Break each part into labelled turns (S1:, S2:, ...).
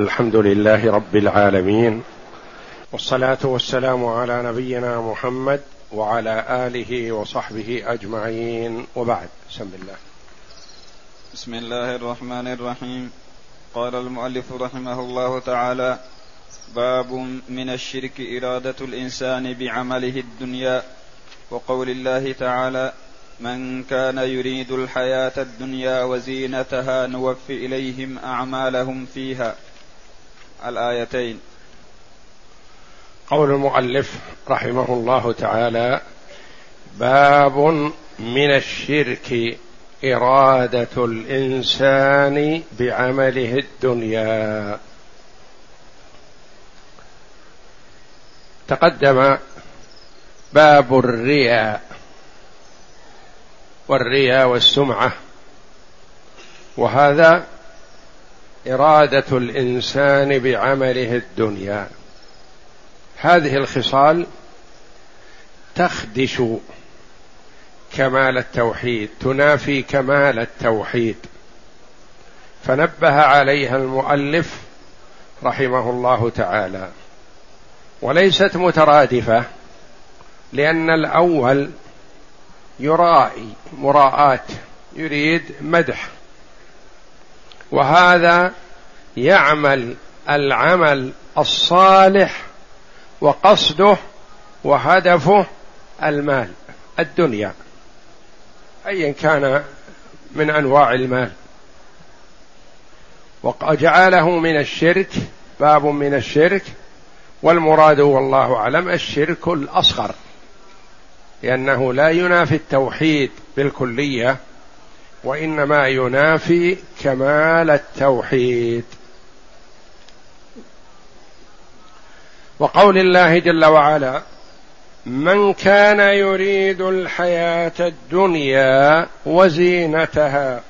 S1: الحمد لله رب العالمين والصلاة والسلام على نبينا محمد وعلى آله وصحبه أجمعين. وبعد بسم الله.
S2: بسم الله الرحمن الرحيم. قال المؤلف رحمه الله تعالى باب من الشرك إرادة الإنسان بعمله الدنيا. وقول الله تعالى من كان يريد الحياة الدنيا وزينتها نوف إليهم أعمالهم فيها. الآيتين.
S1: قول المؤلف رحمه الله تعالى باب من الشرك إرادة الإنسان بعمله الدنيا. تقدم باب الرياء والرياء والسمعة وهذا إرادة الإنسان بعمله الدنيا. هذه الخصال تخدش كمال التوحيد تنافي كمال التوحيد. فنبه عليها المؤلف رحمه الله تعالى. وليست مترادفة لأن الأول يرائي مراءاه يريد مدح. وهذا يعمل العمل الصالح وقصده وهدفه المال الدنيا ايا كان من أنواع المال. وجعله من الشرك باب من الشرك والمراد والله أعلم الشرك الأصغر لأنه لا ينافي التوحيد بالكلية وإنما ينافي كمال التوحيد. وقول الله جل وعلا من كان يريد الحياة الدنيا وزينتها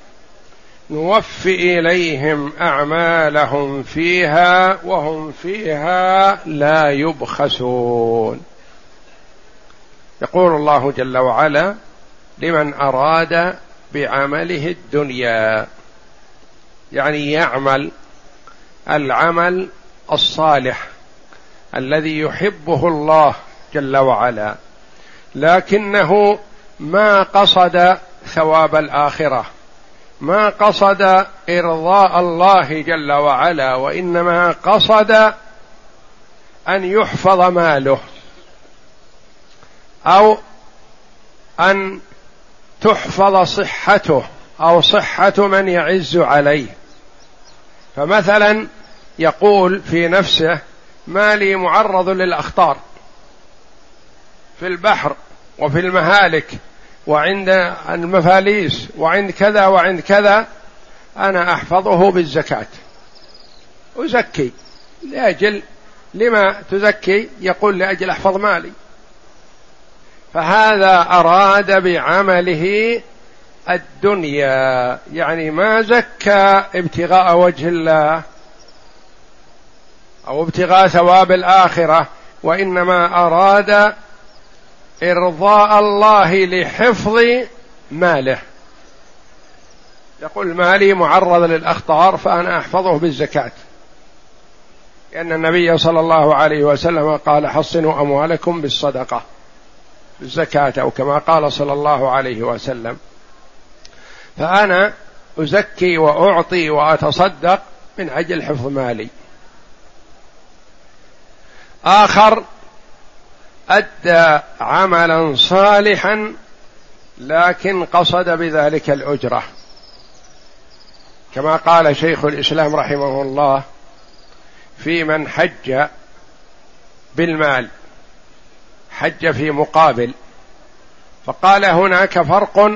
S1: نوفي إليهم أعمالهم فيها وهم فيها لا يبخسون. يقول الله جل وعلا لمن أراد بعمله الدنيا. يعني يعمل العمل الصالح الذي يحبه الله جل وعلا. لكنه ما قصد ثواب الآخرة ما قصد إرضاء الله جل وعلا وإنما قصد أن يحفظ ماله أو أن تحفظ صحته أو صحة من يعز عليه. فمثلا يقول في نفسه مالي معرض للأخطار في البحر وفي المهالك وعند المفاليس وعند كذا وعند كذا أنا أحفظه بالزكاة. أزكي لأجل لما تزكي يقول لأجل أحفظ مالي. فهذا أراد بعمله الدنيا. يعني ما زكى ابتغاء وجه الله أو ابتغاء ثواب الآخرة وإنما أراد إرضاء الله لحفظ ماله. يقول مالي معرض للأخطار فأنا أحفظه بالزكاة. لأن النبي صلى الله عليه وسلم قال حصنوا أموالكم بالصدقة. الزكاة أو كما قال صلى الله عليه وسلم. فأنا أزكي وأعطي وأتصدق من أجل حفظ مالي. آخر أدى عملا صالحا لكن قصد بذلك الأجرة. كما قال شيخ الإسلام رحمه الله في من حج بالمال. حج في مقابل. فقال هناك فرق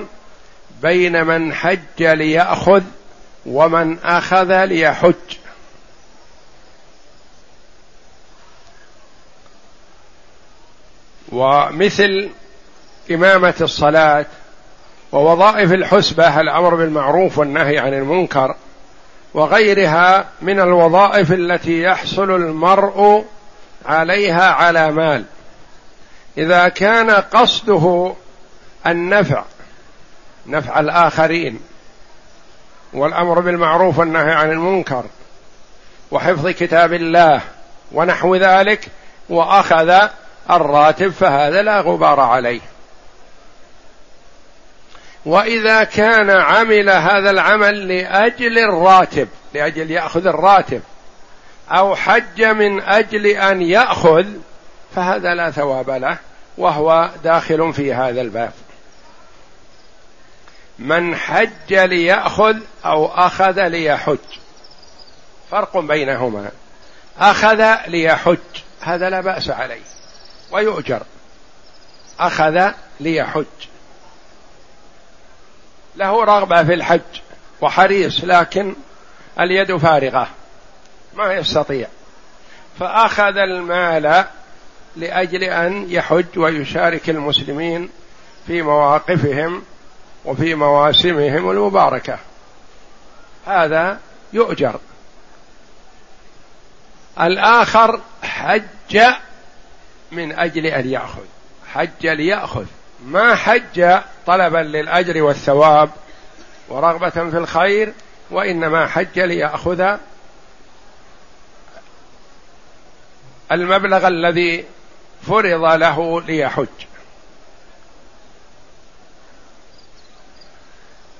S1: بين من حج ليأخذ ومن أخذ ليحج. ومثل إمامة الصلاة ووظائف الحسبة الأمر بالمعروف والنهي عن المنكر وغيرها من الوظائف التي يحصل المرء عليها على مال. إذا كان قصده النفع نفع الآخرين والأمر بالمعروف والنهي عن المنكر وحفظ كتاب الله ونحو ذلك وأخذ الراتب فهذا لا غبار عليه. وإذا كان عمل هذا العمل لأجل الراتب لأجل يأخذ الراتب أو حج من أجل أن يأخذ فهذا لا ثواب له وهو داخل في هذا الباب. من حج ليأخذ أو أخذ ليحج. فرق بينهما. أخذ ليحج هذا لا بأس عليه ويؤجر. أخذ ليحج. له رغبة في الحج وحريص لكن اليد فارغة ما يستطيع. فأخذ المال لأجل أن يحج ويشارك المسلمين في مواقفهم وفي مواسمهم المباركة. هذا يؤجر. الآخر حج من أجل أن يأخذ. حج ليأخذ. ما حج طلبا للأجر والثواب ورغبة في الخير وإنما حج ليأخذ المبلغ الذي فرض له ليحج.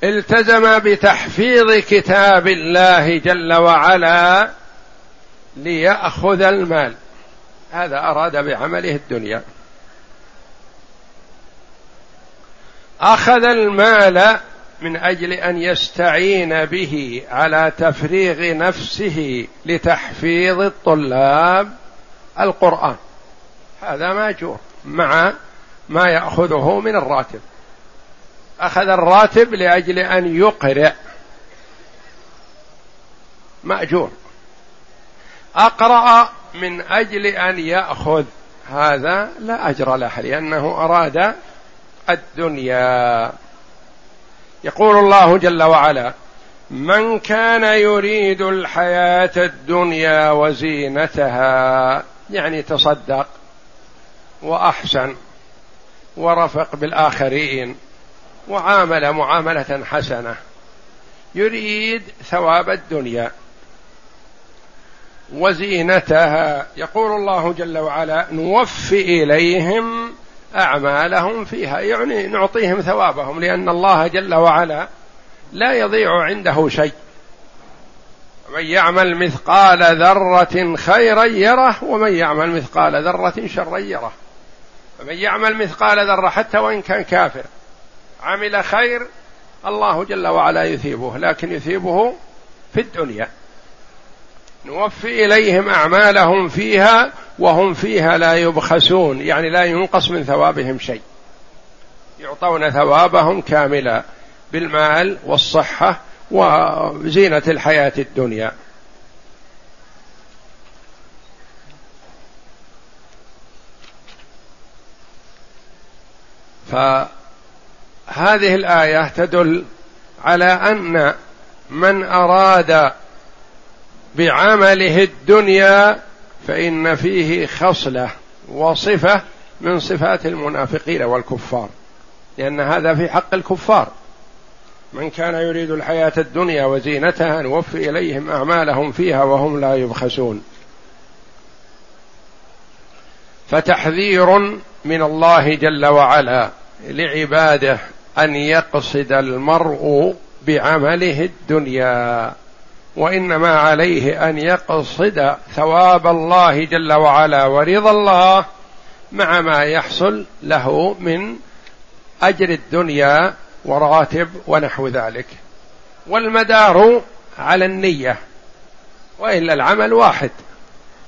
S1: التزم بتحفيظ كتاب الله جل وعلا ليأخذ المال. هذا أراد بعمله الدنيا. أخذ المال من أجل أن يستعين به على تفريغ نفسه لتحفيظ الطلاب القرآن. هذا ماجور مع ما يأخذه من الراتب. أخذ الراتب لأجل أن يقرئ. مأجور. أقرأ من أجل أن يأخذ. هذا لا أجر له لأنه أراد الدنيا. يقول الله جل وعلا من كان يريد الحياة الدنيا وزينتها يعني تصدق. وأحسن ورفق بالآخرين وعامل معاملة حسنة. يريد ثواب الدنيا. وزينتها يقول الله جل وعلا نوفي إليهم أعمالهم فيها. يعني نعطيهم ثوابهم لأن الله جل وعلا لا يضيع عنده شيء. من يعمل مثقال ذرة خيرا يره ومن يعمل مثقال ذرة شرا يره. فمن يعمل مثقال ذرة حتى وإن كان كافر عمل خير الله جل وعلا يثيبه لكن يثيبه في الدنيا. نوفي إليهم أعمالهم فيها وهم فيها لا يبخسون يعني لا ينقص من ثوابهم شيء. يعطون ثوابهم كاملا بالمال والصحة وزينة الحياة الدنيا. ف هذه الآية تدل على أن من أراد بعمله الدنيا فإن فيه خصلة وصفة من صفات المنافقين والكفار لأن هذا في حق الكفار. من كان يريد الحياة الدنيا وزينتها نوفي إليهم أعمالهم فيها وهم لا يبخسون. فتحذير من الله جل وعلا لعباده أن يقصد المرء بعمله الدنيا وإنما عليه أن يقصد ثواب الله جل وعلا ورضا الله مع ما يحصل له من أجر الدنيا وراتب ونحو ذلك. والمدار على النية وإلا العمل واحد.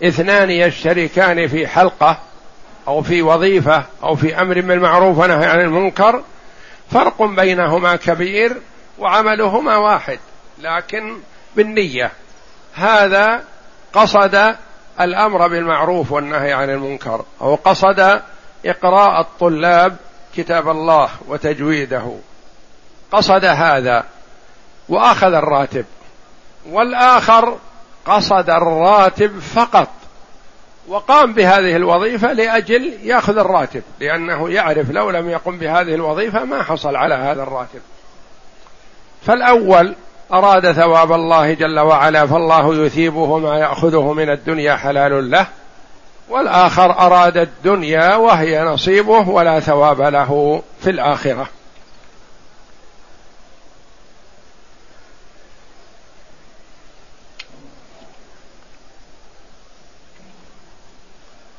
S1: اثنان يشتركان في حلقة أو في وظيفة أو في أمر بالمعروف ونهي عن المنكر فرق بينهما كبير وعملهما واحد لكن بالنية. هذا قصد الأمر بالمعروف والنهي عن المنكر أو قصد إقراء الطلاب كتاب الله وتجويده. قصد هذا وأخذ الراتب والآخر قصد الراتب فقط. وقام بهذه الوظيفة لأجل يأخذ الراتب لأنه يعرف لو لم يقم بهذه الوظيفة ما حصل على هذا الراتب. فالأول أراد ثواب الله جل وعلا فالله يثيبه ما يأخذه من الدنيا حلال له والآخر أراد الدنيا وهي نصيبه ولا ثواب له في الآخرة.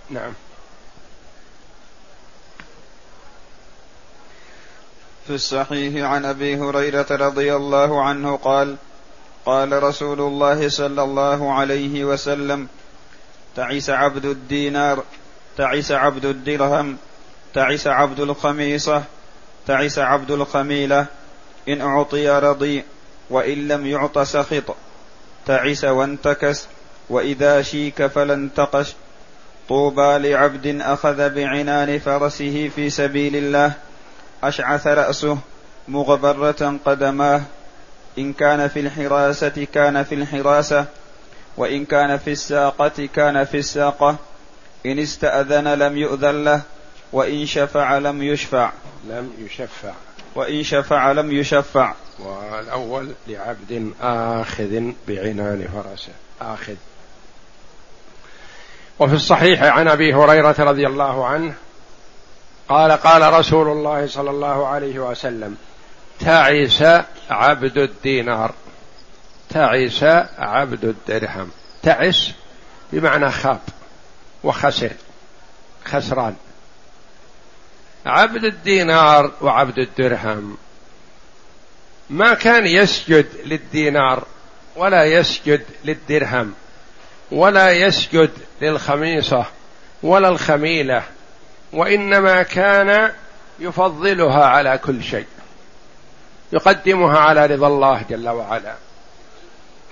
S1: نعم.
S2: في الصحيح عن أبي هريرة رضي الله عنه قال قال رسول الله صلى الله عليه وسلم تعس عبد الدينار تعس عبد الدرهم تعس عبد الخميصة تعس عبد الخميلة إن أعطي رضي وإن لم يعط سخط تعس وانتكس وإذا شيك فلا انتقش طوبى لعبد أخذ بعنان فرسه في سبيل الله أشعث رأسه مغبرة قدماه إن كان في الحراسة كان في الحراسة وإن كان في الساقة كان في الساقة إن استأذن لم يؤذن له وإن شفع لم يشفع.
S1: لم يشفع.
S2: وإن شفع لم يشفع.
S1: والأول لعبد آخذ بعنان فرسه. آخذ. وفي الصحيح عن أبي هريرة رضي الله عنه قال قال رسول الله صلى الله عليه وسلم تعس عبد الدينار. تعس عبد الدرهم. تعس بمعنى خاب وخسر خسران. عبد الدينار وعبد الدرهم. ما كان يسجد للدينار ولا يسجد للدرهم. ولا يسجد للخميصة ولا الخميلة وإنما كان يفضلها على كل شيء يقدمها على رضا الله جل وعلا.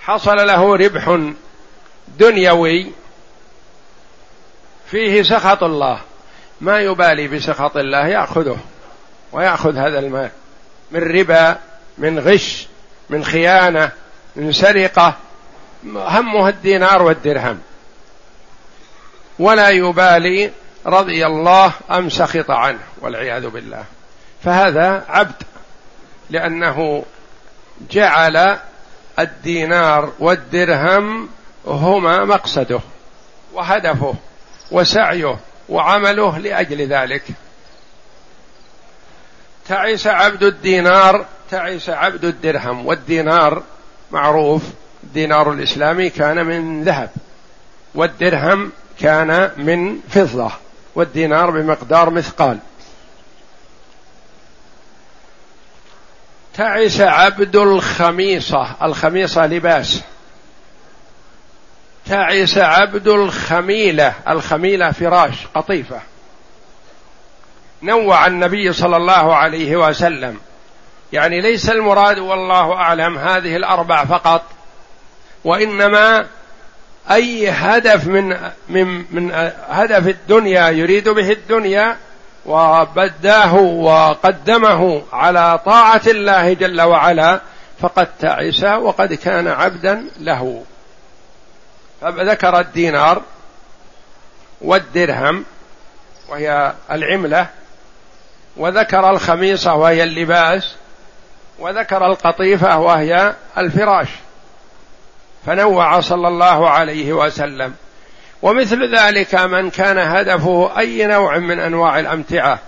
S1: حصل له ربح دنيوي فيه سخط الله ما يبالي بسخط الله يأخذه ويأخذ هذا المال من ربا من غش من خيانة من سرقة. همه الدينار والدرهم. ولا يبالي رضي الله ام سخط عنه والعياذ بالله. فهذا عبد لأنه جعل الدينار والدرهم هما مقصده وهدفه وسعيه وعمله لأجل ذلك. تعس عبد الدينار تعس عبد الدرهم والدينار معروف الدينار الإسلامي كان من ذهب والدرهم كان من فضة والدينار بمقدار مثقال. تعس عبد الخميصة الخميصة لباس. تعس عبد الخميلة الخميلة فراش قطيفة. نوع النبي صلى الله عليه وسلم. يعني ليس المراد والله أعلم هذه الأربع فقط. وإنما أي هدف من من من هدف الدنيا يريد به الدنيا وبداه وقدمه على طاعة الله جل وعلا فقد تعس وقد كان عبدا له. فذكر الدينار والدرهم وهي العملة وذكر الخميصة وهي اللباس وذكر القطيفة وهي الفراش. فنوع صلى الله عليه وسلم. ومثل ذلك من كان هدفه أي نوع من أنواع الأمتعة.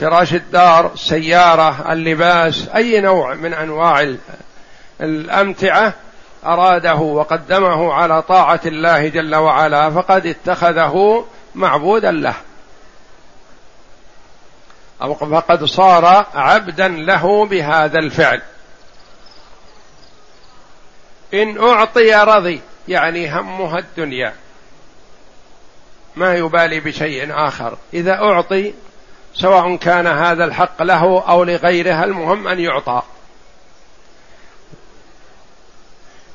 S1: فراش الدار السياره اللباس أي نوع من أنواع الأمتعة أراده وقدمه على طاعة الله جل وعلا فقد اتخذه معبودا له. أو فقد صار عبدا له بهذا الفعل. إن أعطي رضي يعني همها الدنيا. ما يبالي بشيء آخر. إذا أعطي سواء كان هذا الحق له أو لغيره المهم أن يعطى.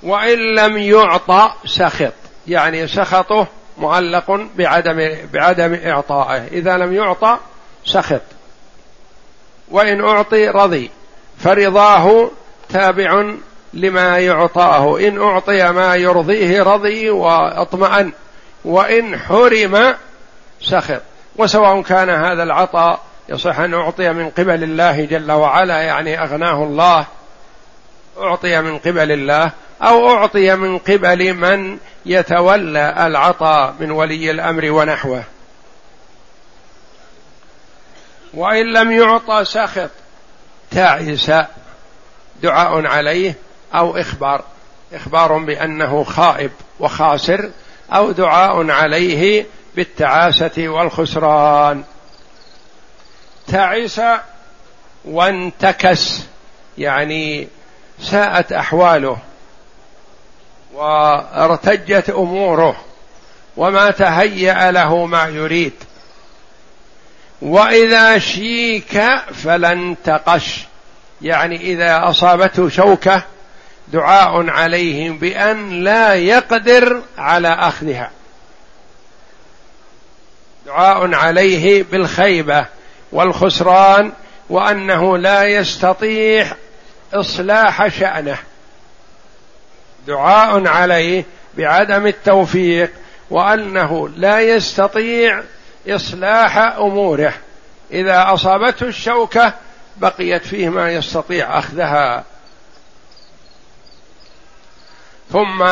S1: وإن لم يعطى سخط. يعني سخطه معلق بعدم بعدم إعطائه. إذا لم يعطى سخط. وإن أعطي رضي. فرضاه تابع لما يعطاه. إن أعطي ما يرضيه رضي وأطمأن وإن حرم سخط وسواء كان هذا العطاء يصح أن أعطي من قبل الله جل وعلا يعني أغناه الله أعطي من قبل الله أو أعطي من قبل من يتولى العطاء من ولي الأمر ونحوه. وإن لم يعطى سخط تعس دعاء عليه. أو إخبار إخبار بأنه خائب وخاسر أو دعاء عليه بالتعاسة والخسران. تعس وانتكس يعني ساءت أحواله وارتجت أموره وما تهيأ له ما يريد. وإذا شيك فلن تقش يعني إذا أصابته شوكة دعاء عليه بأن لا يقدر على أخذها. دعاء عليه بالخيبة والخسران وأنه لا يستطيع إصلاح شأنه. دعاء عليه بعدم التوفيق وأنه لا يستطيع إصلاح أموره. إذا أصابته الشوكة بقيت فيه ما يستطيع أخذها. ثم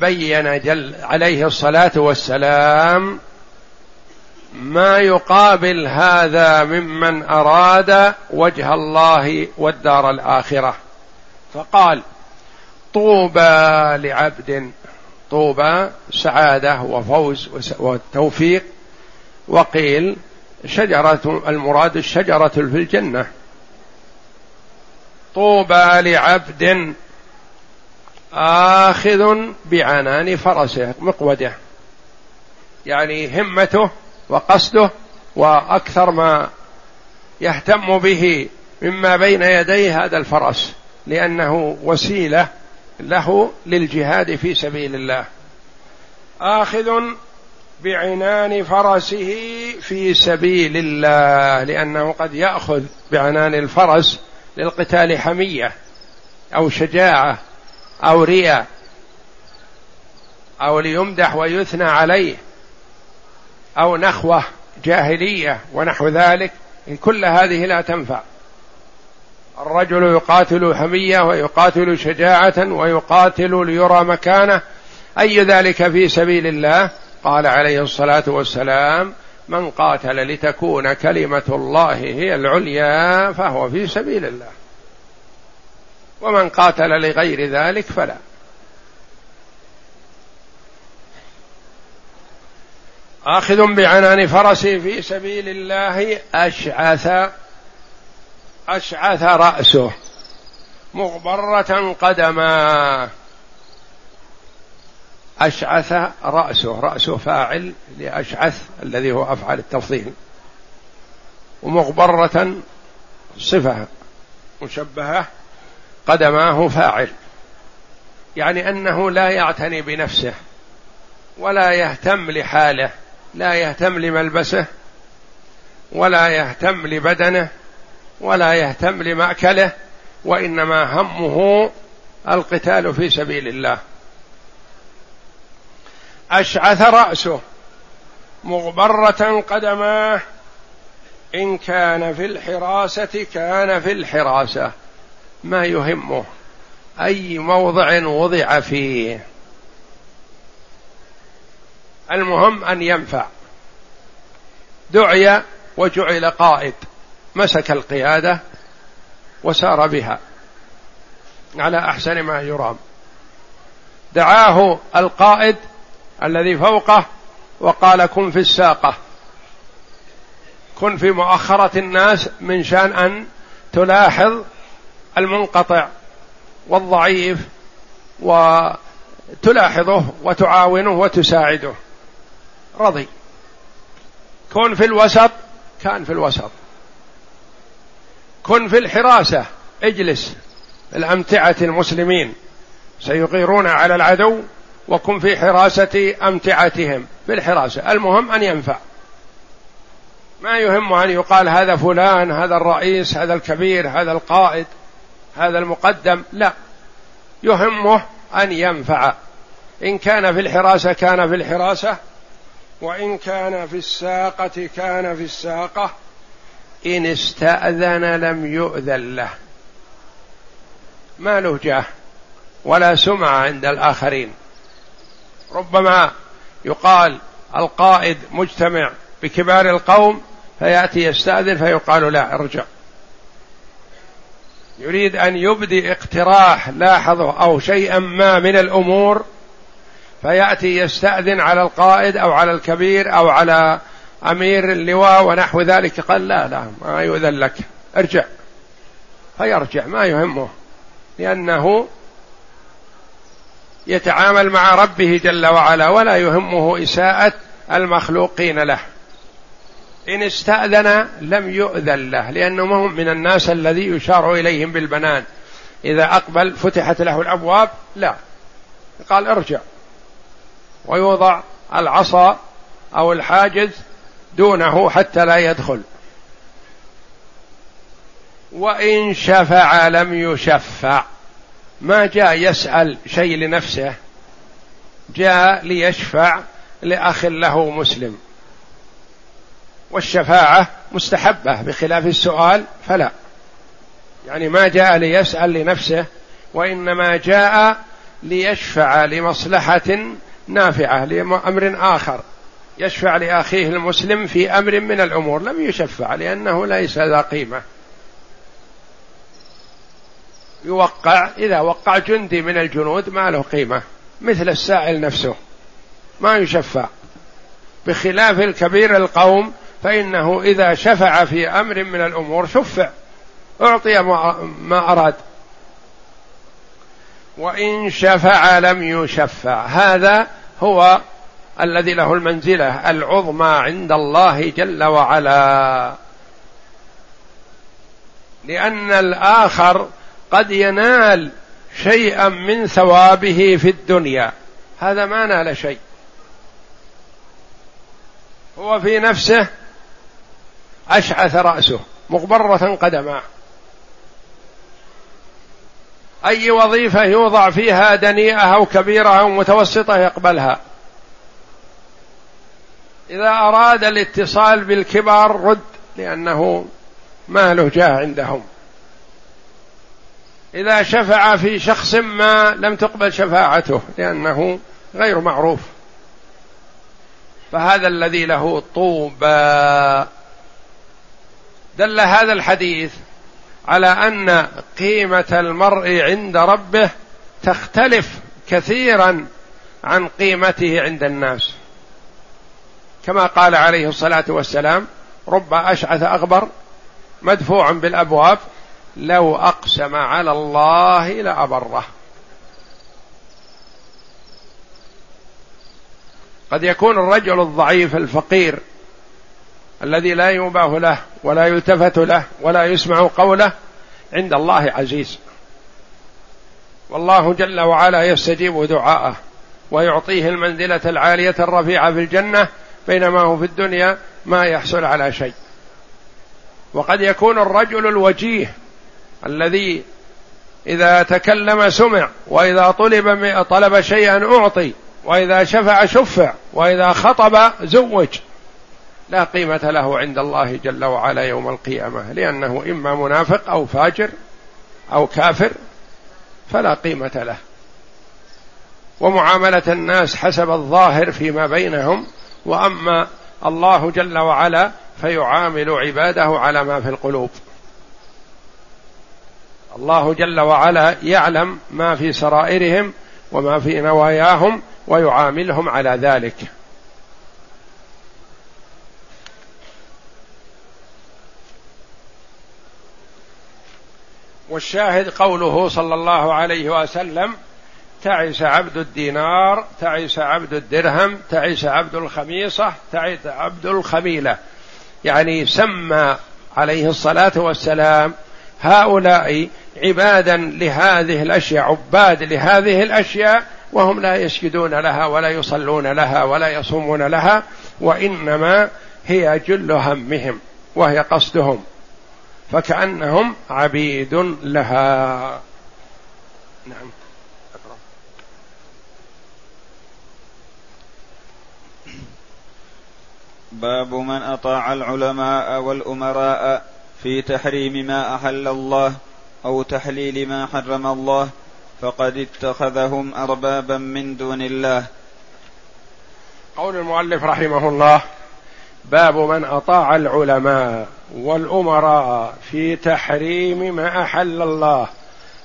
S1: بين جل عليه الصلاة والسلام ما يقابل هذا ممن أراد وجه الله والدار الآخرة. فقال طوبى لعبد طوبى سعادة وفوز وتوفيق. وقيل شجرة المراد الشجرة في الجنة. طوبى لعبد آخذ بعنان فرسه مقوده. يعني همته وقصده وأكثر ما يهتم به مما بين يديه هذا الفرس لأنه وسيلة له للجهاد في سبيل الله. آخذ بعنان فرسه في سبيل الله لأنه قد يأخذ بعنان الفرس للقتال حمية أو شجاعة. أو رياء أو ليمدح ويثنى عليه أو نخوة جاهلية ونحو ذلك كل هذه لا تنفع. الرجل يقاتل حمية ويقاتل شجاعة ويقاتل ليرى مكانه. أي ذلك في سبيل الله؟ قال عليه الصلاة والسلام من قاتل لتكون كلمة الله هي العليا فهو في سبيل الله. ومن قاتل لغير ذلك فلا. آخذ بعنان فرسه في سبيل الله أشعث أشعث رأسه مغبرة قدما. أشعث رأسه رأسه فاعل لأشعث الذي هو أفعل التفضيل. ومغبرة صفة مشبهة. قدماه فاعل. يعني أنه لا يعتني بنفسه ولا يهتم لحاله لا يهتم لملبسه ولا يهتم لبدنه ولا يهتم لمأكله وإنما همه القتال في سبيل الله. أشعث رأسه مغبرة قدماه إن كان في الحراسة كان في الحراسة. ما يهمه. أي موضع وضع فيه. المهم أن ينفع. دعي وجعل قائد. مسك القيادة وسار بها. على أحسن ما يرام. دعاه القائد الذي فوقه وقال كن في الساقة. كن في مؤخرة الناس من شأن أن تلاحظ المنقطع والضعيف وتلاحظه وتعاونه وتساعده. رضي. كن في الوسط كان في الوسط. كن في الحراسة اجلس الأمتعة المسلمين. سيغيرون على العدو وكن في حراسة أمتعتهم. في الحراسة. المهم أن ينفع. ما يهم أن يقال هذا فلان هذا الرئيس هذا الكبير هذا القائد. هذا المقدم لا. يهمه أن ينفع. إن كان في الحراسة كان في الحراسة وإن كان في الساقة كان في الساقة. إن استأذن لم يؤذن له. ما له جاه ولا سمعة عند الآخرين. ربما يقال القائد مجتمع بكبار القوم فيأتي يستأذن فيقال لا ارجع. يريد أن يبدي اقتراح لاحظه أو شيئا ما من الأمور فيأتي يستأذن على القائد أو على الكبير أو على أمير اللواء ونحو ذلك قال لا لا ما يؤذن لك ارجع. فيرجع ما يهمه لأنه يتعامل مع ربه جل وعلا ولا يهمه إساءة المخلوقين له. إن استأذن لم يؤذن له لأنه هم من الناس الذي يشار إليهم بالبنان. إذا أقبل فتحت له الأبواب لا. قال ارجع. ويوضع العصا أو الحاجز دونه حتى لا يدخل. وإن شفع لم يشفع. ما جاء يسأل شيء لنفسه جاء ليشفع لأخ له مسلم. والشفاعة مستحبة بخلاف السؤال فلا. يعني ما جاء ليسأل لنفسه وإنما جاء ليشفع لمصلحة نافعة لأمر آخر. يشفع لأخيه المسلم في أمر من الأمور لم يشفع لأنه ليس ذا قيمة. يوقع إذا وقع جندي من الجنود ما له قيمة مثل السائل نفسه ما يشفع. بخلاف الكبير القوم فإنه إذا شفع في أمر من الأمور شفع. أعطي ما أراد. وإن شفع لم يشفع. هذا هو الذي له المنزلة العظمى عند الله جل وعلا. لأن الآخر قد ينال شيئا من ثوابه في الدنيا. هذا ما نال شيء. هو في نفسه أشعث رأسه مغبرة قدماه أي وظيفة يوضع فيها دنيئة أو كبيرة أو متوسطة يقبلها؟ إذا أراد الاتصال بالكبار رد لأنه ما له جاه عندهم. إذا شفع في شخص ما لم تقبل شفاعته لأنه غير معروف. فهذا الذي له طوبى. دل هذا الحديث على أن قيمة المرء عند ربه تختلف كثيرا عن قيمته عند الناس. كما قال عليه الصلاة والسلام رب أشعث أغبر مدفوع بالأبواب لو أقسم على الله لأبره. قد يكون الرجل الضعيف الفقير الذي لا يباه له ولا يلتفت له ولا يسمع قوله عند الله عزيز. والله جل وعلا يستجيب دعاءه ويعطيه المنزلة العالية الرفيعة في الجنة بينما هو في الدنيا ما يحصل على شيء. وقد يكون الرجل الوجيه الذي إذا تكلم سمع وإذا طلب طلب شيئا أعطي وإذا شفع شفع وإذا خطب زوج. لا قيمة له عند الله جل وعلا يوم القيامة لأنه إما منافق أو فاجر أو كافر فلا قيمة له. ومعاملة الناس حسب الظاهر فيما بينهم وأما الله جل وعلا فيعامل عباده على ما في القلوب. الله جل وعلا يعلم ما في سرائرهم وما في نواياهم ويعاملهم على ذلك. والشاهد قوله صلى الله عليه وسلم تعس عبد الدينار تعس عبد الدرهم تعس عبد الخميصة تعس عبد الخميلة. يعني سمى عليه الصلاة والسلام هؤلاء عبادا لهذه الأشياء عباد لهذه الأشياء وهم لا يسجدون لها ولا يصلون لها ولا يصومون لها وإنما هي جل همهم وهي قصدهم. فكأنهم عبيد لها. نعم.
S2: باب من أطاع العلماء والأمراء في تحريم ما أحل الله أو تحليل ما حرم الله فقد اتخذهم أربابا من دون الله.
S1: قول المؤلف رحمه الله باب من أطاع العلماء والأمراء في تحريم ما أحل الله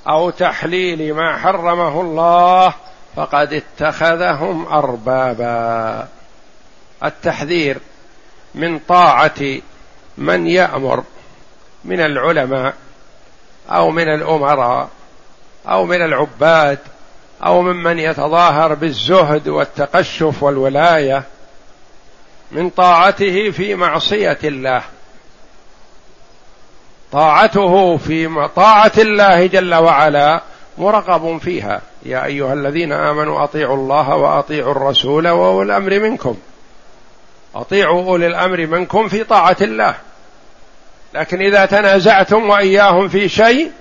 S1: أو تحليل ما حرمه الله فقد اتخذهم أربابا. التحذير من طاعة من يأمر من العلماء أو من الأمراء أو من العباد أو ممن يتظاهر بالزهد والتقشف والولاية من طاعته في معصية الله. طاعته في طاعة الله جل وعلا مرغب فيها. يا أيها الذين آمنوا أطيعوا الله وأطيعوا الرسول وأولي الأمر منكم. أطيعوا أولي الأمر منكم في طاعة الله. لكن إذا تنازعتم وإياهم في شيء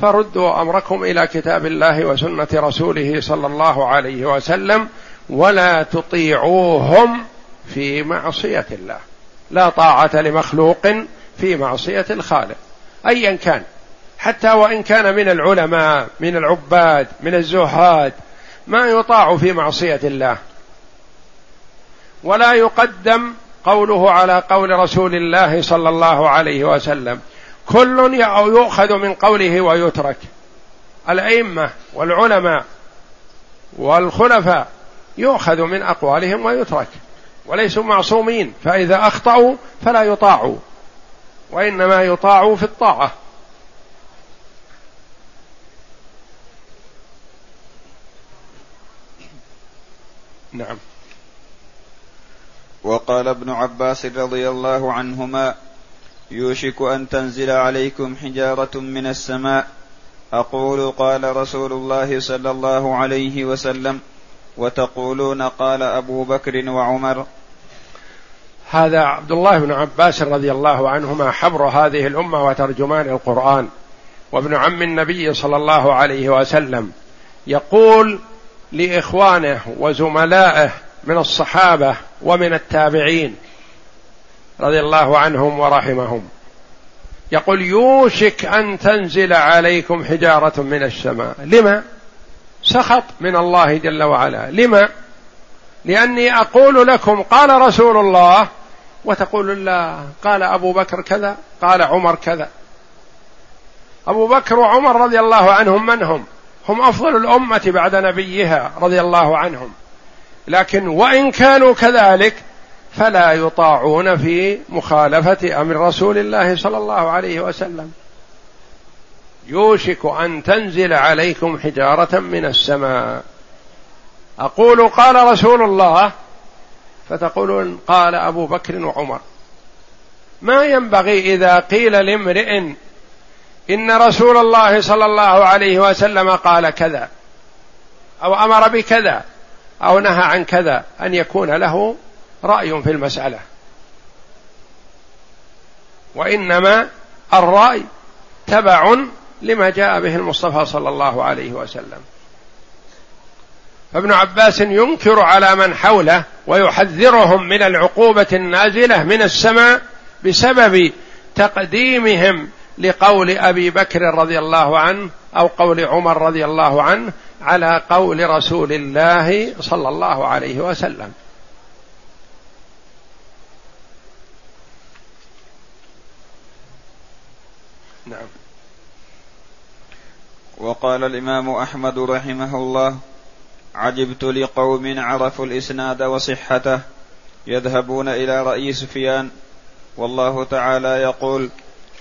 S1: فردوا أمركم إلى كتاب الله وسنة رسوله صلى الله عليه وسلم ولا تطيعوهم في معصية الله. لا طاعة لمخلوق في معصية الخالق. ايا كان. حتى وإن كان من العلماء من العباد من الزهاد ما يطاع في معصية الله. ولا يقدم قوله على قول رسول الله صلى الله عليه وسلم كل يؤخذ من قوله ويترك. الأئمة والعلماء والخلفاء يؤخذ من أقوالهم ويترك. وليسوا معصومين. فإذا أخطأوا فلا يطاعوا. وإنما يطاعوا في الطاعة. نعم.
S2: وقال ابن عباس رضي الله عنهما يوشك أن تنزل عليكم حجارة من السماء. أقول قال رسول الله صلى الله عليه وسلم وتقولون قال أبو بكر وعمر.
S1: هذا عبد الله بن عباس رضي الله عنهما حبر هذه الأمة وترجمان القرآن. وابن عم النبي صلى الله عليه وسلم يقول لإخوانه وزملائه من الصحابة ومن التابعين رضي الله عنهم ورحمهم. يقول يوشك أن تنزل عليكم حجارة من السماء. لما؟ سخط من الله جل وعلا. لما؟ لأني أقول لكم قال رسول الله وتقول لا قال أبو بكر كذا قال عمر كذا. أبو بكر وعمر رضي الله عنهم من هم؟ هم أفضل الأمة بعد نبيها رضي الله عنهم. لكن وإن كانوا كذلك فلا يطاعون في مخالفة أمر رسول الله صلى الله عليه وسلم. يوشك أن تنزل عليكم حجارة من السماء. أقول قال رسول الله فتقولون قال أبو بكر وعمر ما ينبغي إذا قيل لامرئ إن رسول الله صلى الله عليه وسلم قال كذا أو أمر بكذا أو نهى عن كذا أن يكون له رأي في المسألة. وإنما الرأي تبع لما جاء به المصطفى صلى الله عليه وسلم. فابن عباس ينكر على من حوله ويحذرهم من العقوبة النازلة من السماء بسبب تقديمهم لقول أبي بكر رضي الله عنه أو قول عمر رضي الله عنه على قول رسول الله صلى الله عليه وسلم. نعم.
S2: وقال الإمام أحمد رحمه الله عجبت لقوم عرفوا الإسناد وصحته يذهبون إلى رأي سفيان والله تعالى يقول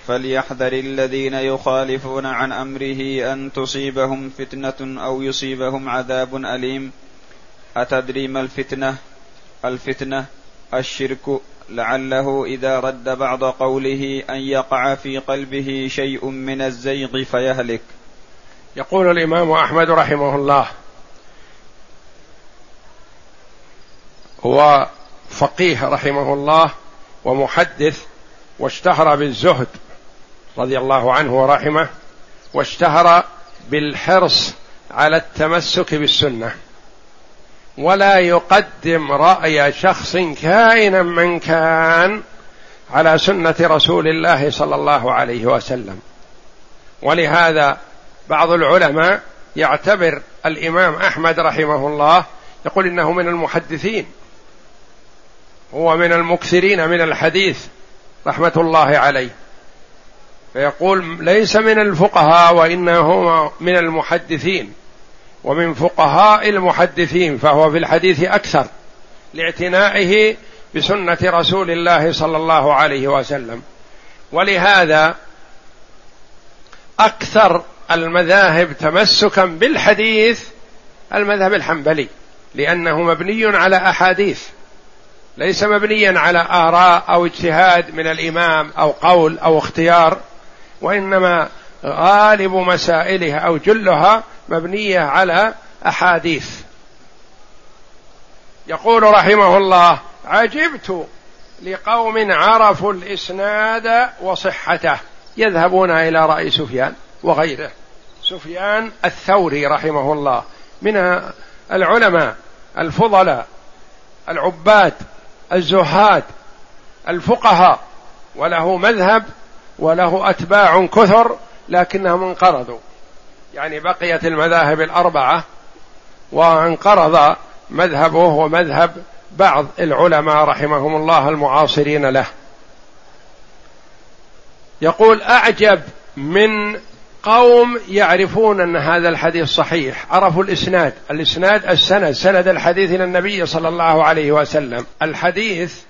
S2: فليحذر الذين يخالفون عن أمره أن تصيبهم فتنة أو يصيبهم عذاب أليم. أتدري ما الفتنة؟ الفتنة الشرك لعله إذا رد بعض قوله أن يقع في قلبه شيء من الزيغ فيهلك.
S1: يقول الإمام أحمد رحمه الله هو فقيه رحمه الله ومحدث واشتهر بالزهد رضي الله عنه ورحمه واشتهر بالحرص على التمسك بالسنة. ولا يقدم رأي شخص كائنا من كان على سنة رسول الله صلى الله عليه وسلم. ولهذا بعض العلماء يعتبر الإمام أحمد رحمه الله يقول إنه من المحدثين. هو من المكثرين من الحديث رحمة الله عليه. فيقول ليس من الفقهاء وانه من المحدثين. ومن فقهاء المحدثين فهو في الحديث أكثر لاعتنائه بسنة رسول الله صلى الله عليه وسلم. ولهذا أكثر المذاهب تمسكا بالحديث المذهب الحنبلي لأنه مبني على أحاديث ليس مبنيا على آراء أو اجتهاد من الإمام أو قول أو اختيار وإنما غالب مسائلها أو جلها مبنية على أحاديث. يقول رحمه الله عجبت لقوم عرفوا الإسناد وصحته. يذهبون إلى رأي سفيان. وغيره. سفيان الثوري رحمه الله من العلماء الفضلاء العباد الزهاد الفقهاء وله مذهب وله أتباع كثر لكنهم انقرضوا. يعني بقيت المذاهب الأربعة وانقرض مذهبه ومذهب بعض العلماء رحمهم الله المعاصرين له. يقول أعجب من قوم يعرفون أن هذا الحديث صحيح عرفوا الإسناد. الإسناد السند سند الحديث إلى النبي صلى الله عليه وسلم. الحديث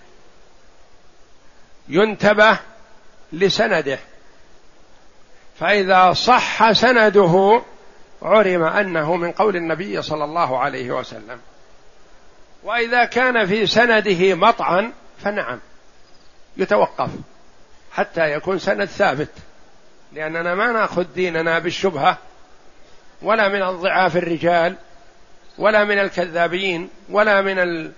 S1: ينتبه لسنده. فإذا صح سنده علم أنه من قول النبي صلى الله عليه وسلم. وإذا كان في سنده مطعن فنعم يتوقف حتى يكون سند ثابت. لاننا ما نأخذ ديننا بالشبهة ولا من الضعاف الرجال ولا من الكذابين ولا من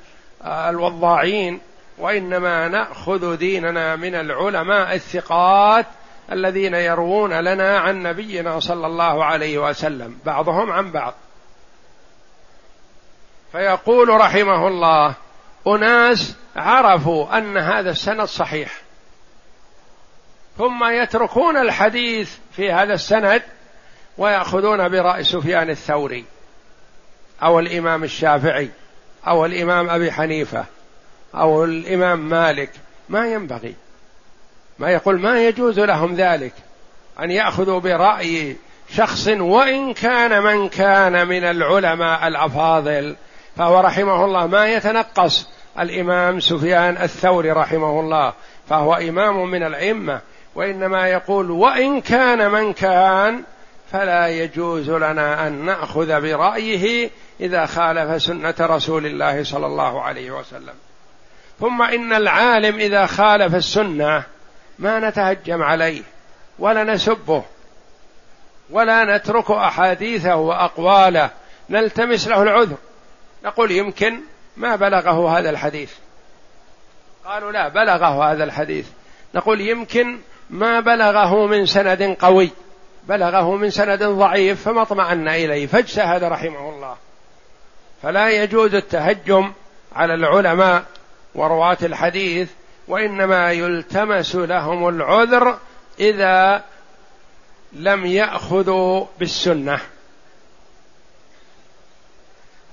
S1: الوضاعين وإنما نأخذ ديننا من العلماء الثقات الذين يروون لنا عن نبينا صلى الله عليه وسلم بعضهم عن بعض. فيقول رحمه الله أناس عرفوا أن هذا السند صحيح. ثم يتركون الحديث في هذا السند ويأخذون برأي سفيان الثوري أو الإمام الشافعي أو الإمام أبي حنيفة أو الإمام مالك. ما ينبغي. ما يقول ما يجوز لهم ذلك. أن يأخذوا برأي شخص وإن كان من كان من العلماء الأفاضل. فهو رحمه الله ما يتنقص. الإمام سفيان الثوري رحمه الله. فهو إمام من الأئمة. وإنما يقول وإن كان من كان فلا يجوز لنا أن نأخذ برأيه إذا خالف سنة رسول الله صلى الله عليه وسلم. ثم إن العالم إذا خالف السنة ما نتهجم عليه ولا نسبه ولا نترك أحاديثه وأقواله نلتمس له العذر. نقول يمكن ما بلغه هذا الحديث. قالوا لا بلغه هذا الحديث. نقول يمكن ما بلغه من سند قوي بلغه من سند ضعيف فما اطمأن إليه فاجتهد رحمه الله. فلا يجوز التهجم على العلماء ورواة الحديث وإنما يلتمس لهم العذر إذا لم يأخذوا بالسنة.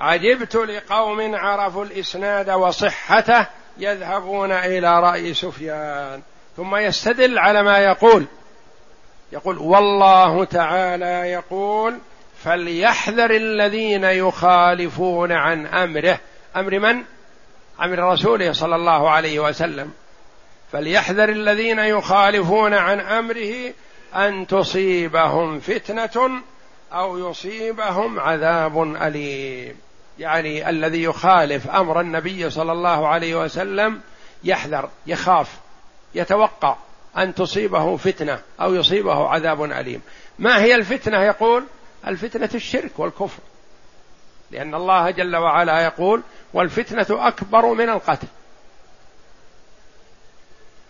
S1: عجبت لقوم عرفوا الإسناد وصحته يذهبون إلى رأي سفيان. ثم يستدل على ما يقول. يقول والله تعالى يقول فليحذر الذين يخالفون عن أمره. أمر من؟ أمر رسوله صلى الله عليه وسلم. فليحذر الذين يخالفون عن أمره أن تصيبهم فتنة أو يصيبهم عذاب أليم. يعني الذي يخالف أمر النبي صلى الله عليه وسلم يحذر يخاف. يتوقع أن تصيبه فتنة أو يصيبه عذاب أليم. ما هي الفتنة يقول؟ الفتنة الشرك والكفر. لأن الله جل وعلا يقول والفتنة أكبر من القتل.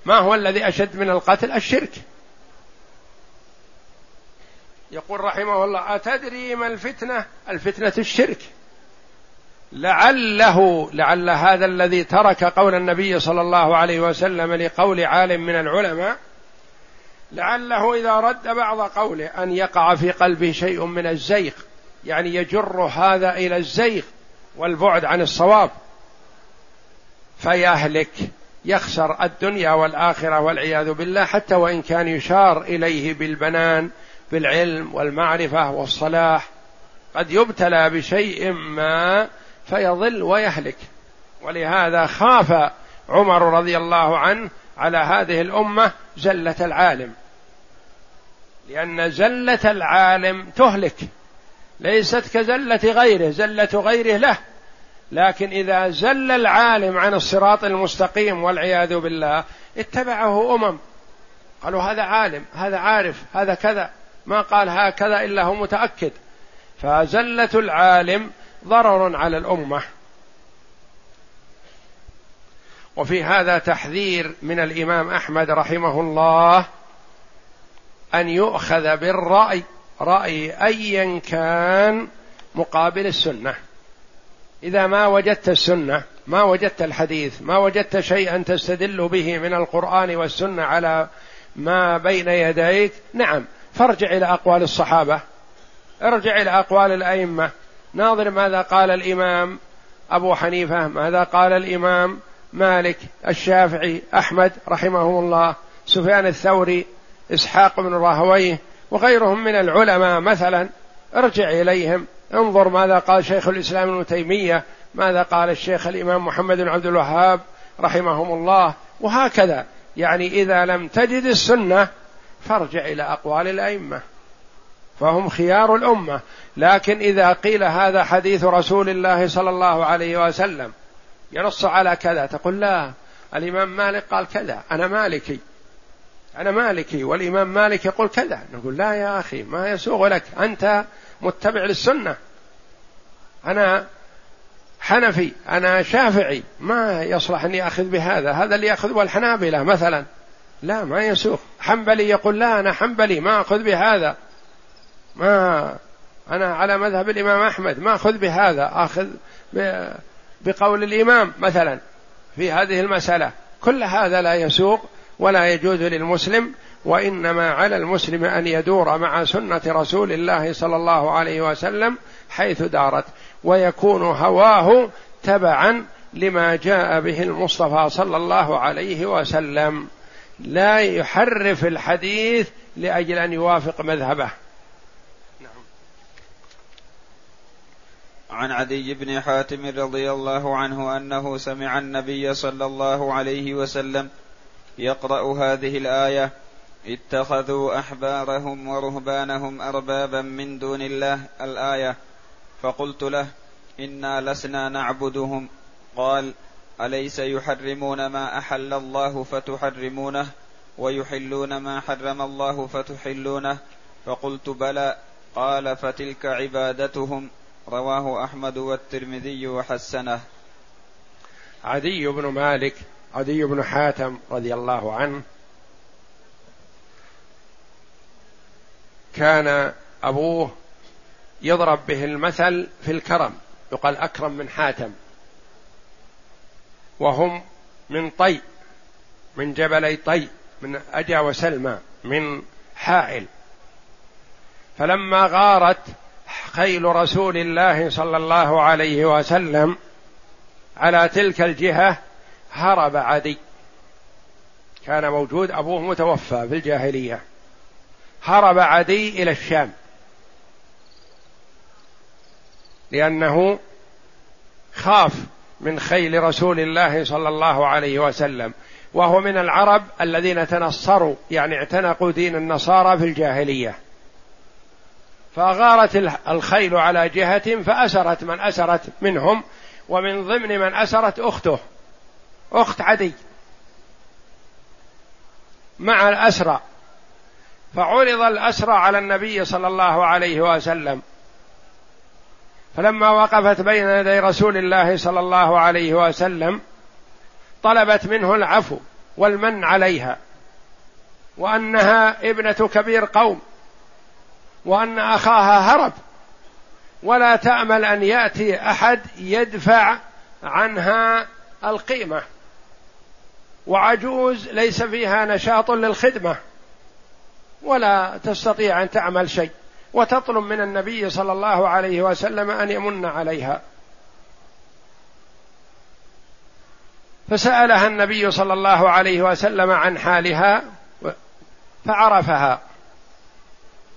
S1: ما هو الذي أشد من القتل؟ الشرك. يقول رحمه الله أتدري ما الفتنة؟ الفتنة الشرك. لعله لعل هذا الذي ترك قول النبي صلى الله عليه وسلم لقول عالم من العلماء لعله إذا رد بعض قوله أن يقع في قلبه شيء من الزيغ يعني يجر هذا إلى الزيغ والبعد عن الصواب. فيهلك يخسر الدنيا والآخرة والعياذ بالله حتى وإن كان يشار إليه بالبنان بالعلم والمعرفة والصلاح. قد يبتلى بشيء ما فيضل ويهلك. ولهذا خاف عمر رضي الله عنه على هذه الأمة زله العالم. لأن زله العالم تهلك. ليست كزله غيره زله غيره له. لكن إذا زل العالم عن الصراط المستقيم والعياذ بالله اتبعه أمم. قالوا هذا عالم هذا عارف هذا كذا. ما قال هكذا إلا هو متأكد. فزله العالم ضرر على الأمة. وفي هذا تحذير من الإمام أحمد رحمه الله أن يؤخذ بالرأي رأي ايا كان مقابل السنة. إذا ما وجدت السنة ما وجدت الحديث ما وجدت شيئا تستدل به من القرآن والسنة على ما بين يديك نعم فارجع إلى أقوال الصحابة. ارجع إلى أقوال الأئمة. ناظر ماذا قال الإمام أبو حنيفة ماذا قال الإمام مالك الشافعي أحمد رحمهم الله سفيان الثوري إسحاق بن راهويه وغيرهم من العلماء مثلا. ارجع إليهم انظر ماذا قال شيخ الإسلام ابن تيمية ماذا قال الشيخ الإمام محمد بن عبد الوهاب رحمهم الله وهكذا. يعني إذا لم تجد السنة فارجع إلى أقوال الأئمة فهم خيار الأمة. لكن إذا قيل هذا حديث رسول الله صلى الله عليه وسلم ينص على كذا تقول لا الإمام مالك قال كذا أنا مالكي. أنا مالكي والإمام مالك يقول كذا. نقول لا يا أخي ما يسوغ لك أنت متبع للسنة. أنا حنفي أنا شافعي ما يصلح أني أخذ بهذا. هذا اللي يأخذ الحنابله مثلا. لا ما يسوق حنبلي يقول لا أنا حنبلي ما أخذ بهذا. ما أنا على مذهب الإمام أحمد ما أخذ بهذا أخذ بقول الإمام مثلا في هذه المسألة. كل هذا لا يسوق ولا يجوز للمسلم وإنما على المسلم أن يدور مع سنة رسول الله صلى الله عليه وسلم حيث دارت ويكون هواه تبعا لما جاء به المصطفى صلى الله عليه وسلم. لا يحرف الحديث لأجل أن يوافق مذهبه.
S2: عن عدي بن حاتم رضي الله عنه أنه سمع النبي صلى الله عليه وسلم يقرأ هذه الآية اتخذوا أحبارهم ورهبانهم أربابا من دون الله. الآية فقلت له إنا لسنا نعبدهم. قال أليس يحرمون ما أحل الله فتحرمونه ويحلون ما حرم الله فتحلونه؟ فقلت بلى. قال فتلك عبادتهم. رواه أحمد والترمذي وحسنه.
S1: عدي بن مالك عدي بن حاتم رضي الله عنه كان أبوه يضرب به المثل في الكرم يقال أكرم من حاتم. وهم من طي من جبلي طي من أجا وسلمى من حائل. فلما غارت خيل رسول الله صلى الله عليه وسلم على تلك الجهة هرب عدي. كان موجود أبوه متوفى في الجاهلية. هرب عدي إلى الشام. لأنه خاف من خيل رسول الله صلى الله عليه وسلم. وهو من العرب الذين تنصروا يعني اعتنقوا دين النصارى في الجاهلية. فغارت الخيل على جهة فأسرت من أسرت منهم ومن ضمن من أسرت أخته. أخت عدي. مع الأسرى. فعرض الأسرى على النبي صلى الله عليه وسلم. فلما وقفت بين يدي رسول الله صلى الله عليه وسلم طلبت منه العفو والمن عليها. وأنها ابنة كبير قوم. وأن أخاها هرب. ولا تأمل أن يأتي أحد يدفع عنها القيمة. وعجوز ليس فيها نشاط للخدمة. ولا تستطيع أن تعمل شيء. وتطلب من النبي صلى الله عليه وسلم أن يمن عليها. فسألها النبي صلى الله عليه وسلم عن حالها فعرفها.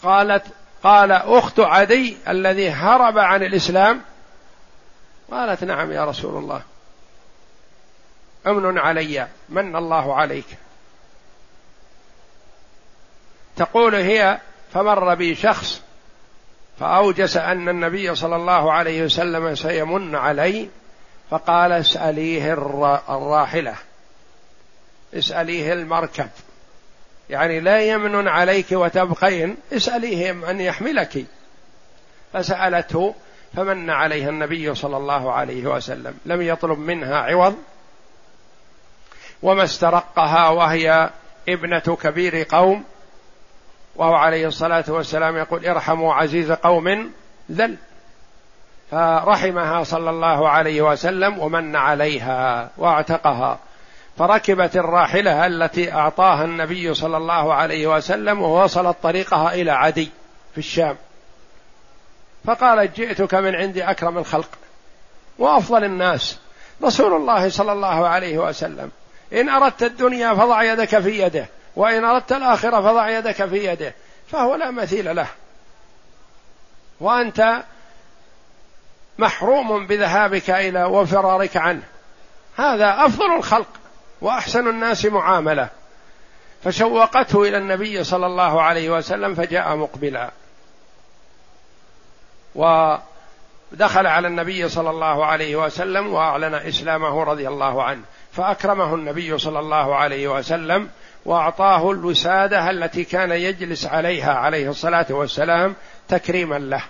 S1: قالت قال أخت عدي الذي هرب عن الإسلام. قالت نعم يا رسول الله. أمن علي من الله عليك. تقول هي فمر بي شخص فأوجس أن النبي صلى الله عليه وسلم سيمن علي فقال اسأليه الراحلة. اسأليه المركب. يعني لا يمن عليك وتبقين. اسأليه أن يحملك. فسألته فمن عليها النبي صلى الله عليه وسلم. لم يطلب منها عوض. وما استرقها وهي ابنة كبير قوم. وهو عليه الصلاة والسلام يقول ارحموا عزيز قوم ذل. فرحمها صلى الله عليه وسلم ومن عليها واعتقها. فركبت الراحلة التي أعطاها النبي صلى الله عليه وسلم ووصلت طريقها إلى عدي في الشام. فقالت جئتك من عند أكرم الخلق وأفضل الناس. رسول الله صلى الله عليه وسلم إن أردت الدنيا فضع يدك في يده وإن أردت الآخرة فضع يدك في يده فهو لا مثيل له. وأنت محروم بذهابك إلى وفرارك عنه. هذا أفضل الخلق. وأحسن الناس معاملة. فشوقته إلى النبي صلى الله عليه وسلم فجاء مقبلا. ودخل على النبي صلى الله عليه وسلم وأعلن إسلامه رضي الله عنه. فأكرمه النبي صلى الله عليه وسلم وأعطاه الوسادة التي كان يجلس عليها عليه الصلاة والسلام تكريما له.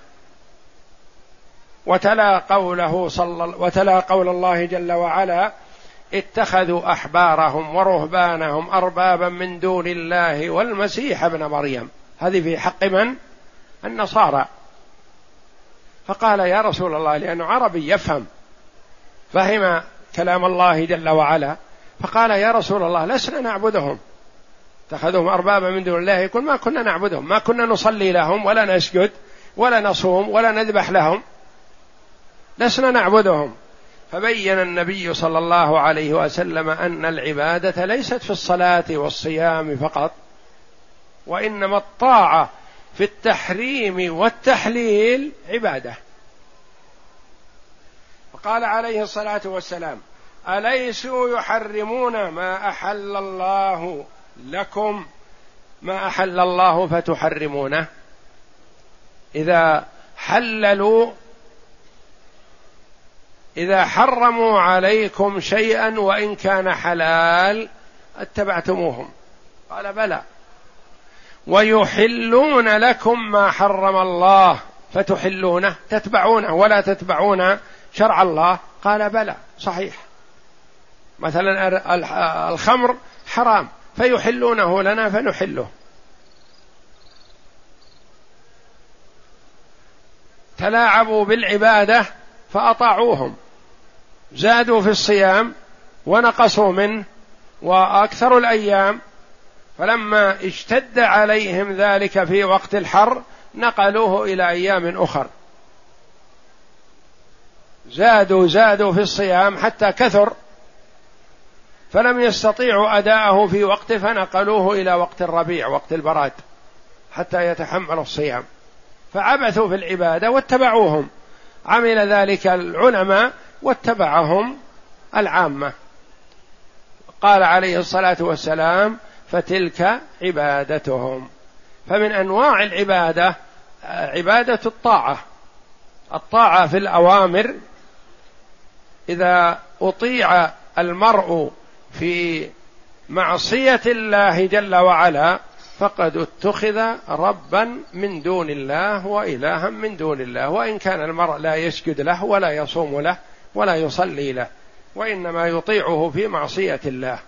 S1: وتلا قوله صلى وتلا قول الله جل وعلا اتخذوا أحبارهم ورهبانهم أربابا من دون الله والمسيح ابن مريم. هذه في حق من؟ النصارى. فقال يا رسول الله لأنه عربي يفهم فهم كلام الله جل وعلا. فقال يا رسول الله لسنا نعبدهم. اتخذهم أربابا من دون الله يقول ما كنا نعبدهم ما كنا نصلي لهم ولا نسجد ولا نصوم ولا نذبح لهم. لسنا نعبدهم. فبين النبي صلى الله عليه وسلم أن العبادة ليست في الصلاة والصيام فقط وإنما الطاعة في التحريم والتحليل عبادة. فقال عليه الصلاة والسلام أليسوا يحرمون ما أحل الله لكم؟ ما أحل الله فتحرمونه؟ إذا حللوا إذا حرموا عليكم شيئا وإن كان حلال اتبعتموهم. قال بلى. ويحلون لكم ما حرم الله فتحلونه تتبعونه ولا تتبعون شرع الله. قال بلى. صحيح. مثلا الخمر حرام فيحلونه لنا فنحله. تلاعبوا بالعبادة فأطاعوهم. زادوا في الصيام ونقصوا منه واكثروا الأيام فلما اشتد عليهم ذلك في وقت الحر نقلوه إلى أيام أخر. زادوا زادوا في الصيام حتى كثر فلم يستطيعوا أداءه في وقت فنقلوه إلى وقت الربيع وقت البراد حتى يتحملوا الصيام. فعبثوا في العبادة واتبعوهم. عمل ذلك العلماء واتبعهم العامة. قال عليه الصلاة والسلام فتلك عبادتهم. فمن أنواع العبادة عبادة الطاعة. الطاعة في الأوامر إذا أطيع المرء في معصية الله جل وعلا فقد اتخذ ربا من دون الله وإلها من دون الله وإن كان المرء لا يسجد له ولا يصوم له ولا يصلي له وإنما يطيعه في معصية الله.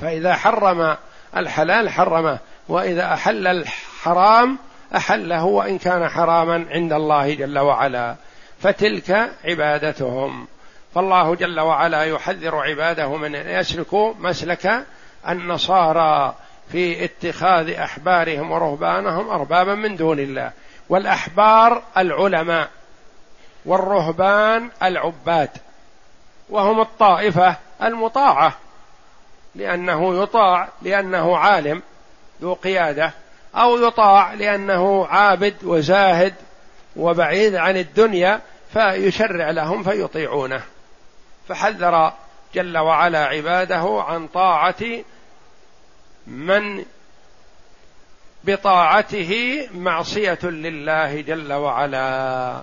S1: فإذا حرم الحلال حرمه وإذا أحل الحرام أحله وإن كان حراما عند الله جل وعلا. فتلك عبادتهم. فالله جل وعلا يحذر عباده من أن يسلكوا مسلك النصارى في اتخاذ أحبارهم ورهبانهم أربابا من دون الله. والأحبار العلماء. والرهبان العباد وهم الطائفة المطاعة لأنه يطاع لأنه عالم ذو قيادة أو يطاع لأنه عابد وزاهد وبعيد عن الدنيا فيشرع لهم فيطيعونه. فحذر جل وعلا عباده عن طاعة من بطاعته معصية لله جل وعلا.